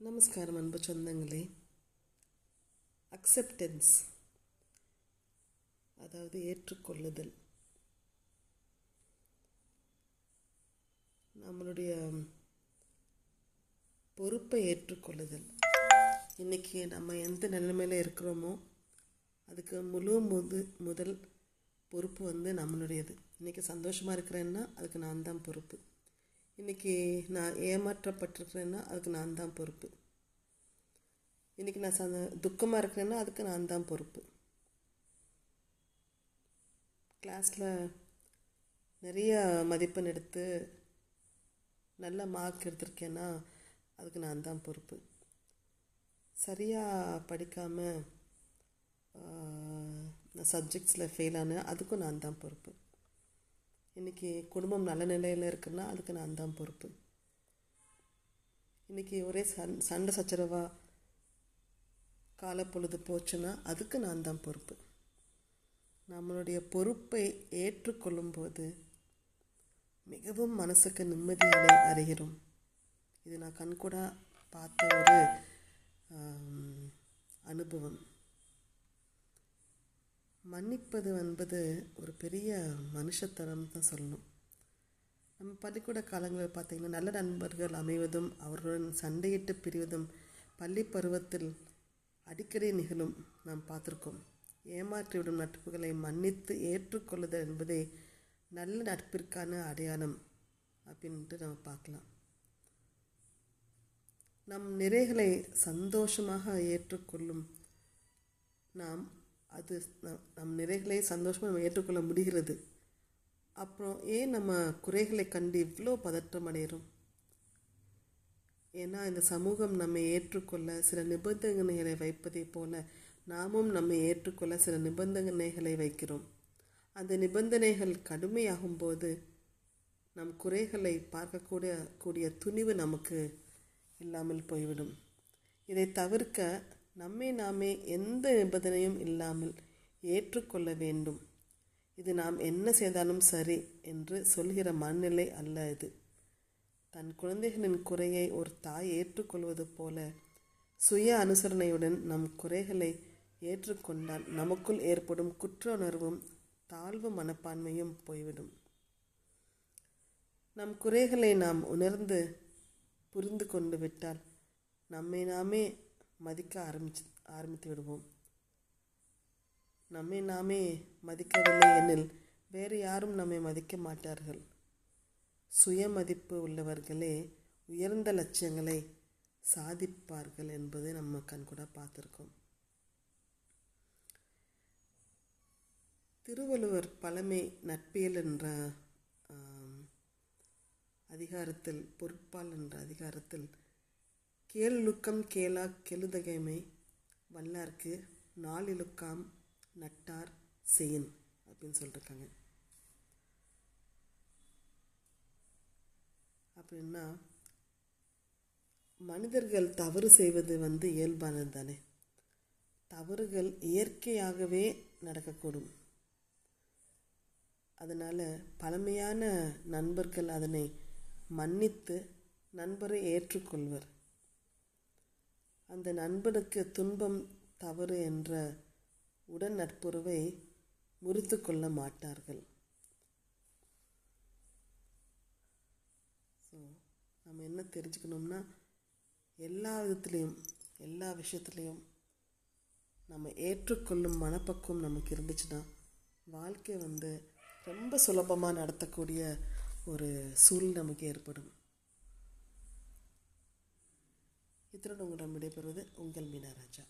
நமஸ்காரம் அன்பு சொந்தங்களே அக்செப்டன்ஸ் அதாவது ஏற்றுக்கொள்ளுதல் நம்மளுடைய பொறுப்பை ஏற்றுக்கொள்ளுதல் இன்றைக்கி நம்ம எந்த நிலைமையில் இருக்கிறோமோ அதுக்கு முழு முது முதல் பொறுப்பு வந்து நம்மளுடையது இன்றைக்கி சந்தோஷமாக இருக்கிறேன்னா அதுக்கு நான் தான் பொறுப்பு இன்றைக்கி நான் ஏமாற்றப்பட்டிருக்கிறேன்னா அதுக்கு நான் தான் பொறுப்பு. இன்றைக்கி நான் சந்த துக்கமாக இருக்கிறேன்னா அதுக்கு நான் தான் பொறுப்பு. கிளாஸில் நிறைய மதிப்பெண் எடுத்து நல்ல மார்க் எடுத்திருக்கேன்னா அதுக்கு நான் தான் பொறுப்பு. சரியாக படிக்காமல் நான் சப்ஜெக்ட்ஸில் ஃபெயில் ஆனேன் அதுக்கும் நான் தான் பொறுப்பு. இன்றைக்கி குடும்பம் நல்ல நிலையில் இருக்குன்னா அதுக்கு நான் தான் பொறுப்பு. இன்றைக்கி ஒரே சண் சண்டை சச்சரவாக காலப்பொழுது போச்சுன்னா அதுக்கு நான் தான் பொறுப்பு. நம்மளுடைய பொறுப்பை ஏற்றுக்கொள்ளும்போது மிகவும் மனசுக்கு நிம்மதி அடை அறிகிறோம் இது நான் கண்கூட பார்த்த ஒரு அனுபவம். மன்னிப்பது என்பது ஒரு பெரிய மனுஷத்தனம் தான் சொல்லணும். நம்ம பள்ளிக்கூட காலங்களில் பார்த்திங்கன்னா நல்ல நண்பர்கள் அமைவதும் அவர்களுடன் சண்டையிட்டு பிரிவதும் பள்ளி பருவத்தில் அடிக்கடி நிகழும் நாம் பார்த்துருக்கோம். ஏமாற்றிவிடும் நட்புகளை மன்னித்து ஏற்றுக்கொள்ளுதல் என்பதே நல்ல நட்பிற்கான அடையாளம் அப்படின்ட்டு நம்ம பார்க்கலாம். நம் நிறைகளை சந்தோஷமாக ஏற்றுக்கொள்ளும் நாம் அது நம் நிறைகளை சந்தோஷமாக நம்ம ஏற்றுக்கொள்ள முடிகிறது. அப்புறம் ஏன் நம்ம குறைகளை கண்டு இவ்வளோ பதற்றம் அடைகிறோம் ஏன்னா இந்த சமூகம் நம்மை ஏற்றுக்கொள்ள சில நிபந்தனைகளை வைப்பதை போல நாமும் நம்மை ஏற்றுக்கொள்ள சில நிபந்தனைகளை வைக்கிறோம். அந்த நிபந்தனைகள் கடுமையாகும் போது நம் குறைகளை பார்க்கக்கூடிய கூடிய துணிவு நமக்கு இல்லாமல் போய்விடும். இதை தவிர்க்க நம்மை நாமே எந்த நிபந்தனையும் இல்லாமல் ஏற்றுக்கொள்ள வேண்டும். இது நாம் என்ன செய்தாலும் சரி என்று சொல்கிற மனநிலை அல்ல இது. தன் குழந்தைகளின் குறையை ஒரு தாய் ஏற்றுக்கொள்வது போல சுய அனுசரணையுடன் நம் குறைகளை ஏற்றுக்கொண்டால் நமக்குள் ஏற்படும் குற்ற உணர்வும் தாழ்வு மனப்பான்மையும் போய்விடும். நம் குறைகளை நாம் உணர்ந்து புரிந்து கொண்டு விட்டால் நம்மை நாமே மதிக்க ஆரம்பிச்சு ஆரம்பித்து விடுவோம். நம்மை நாமே மதிக்கவில்லை எனில் வேறு யாரும் நம்மை மதிக்க மாட்டார்கள். சுய மதிப்பு உள்ளவர்களே உயர்ந்த லட்சியங்களை சாதிப்பார்கள் என்பதை நம்ம கண்கூட பார்த்துருக்கோம். திருவள்ளுவர் பழமை நட்பியல் என்ற அதிகாரத்தில் பொறுப்பால் என்ற அதிகாரத்தில் கேளுக்கம் கேளா கெழுதகைமை வல்லார்க்கு நாளிலுக்காம் நட்டார் செயின் அப்படின்னு சொல்லியிருக்காங்க அப்படின்னா மனிதர்கள் தவறு செய்வது வந்து இயல்பானது தானே. தவறுகள் இயற்கையாகவே நடக்கக்கூடும். அதனால் பழமையான நண்பர்கள் அதனை மன்னித்து நண்பரை ஏற்றுக்கொள்வர். அந்த நண்பனுக்கு துன்பம் தவறு என்ற உடன் நட்புறவை முறித்து கொள்ள மாட்டார்கள். ஸோ நம்ம என்ன தெரிஞ்சுக்கணும்னா எல்லா விதத்துலேயும் எல்லா விஷயத்துலேயும் நம்ம ஏற்றுக்கொள்ளும் மனப்பக்குவம் நமக்கு இருந்துச்சுன்னா வாழ்க்கை வந்து ரொம்ப சுலபமாக நடத்தக்கூடிய ஒரு சூழல் நமக்கு ஏற்படும். இத்துடன் உங்களிடம் விடைபெறுவது உங்கள் மீனா ராஜா.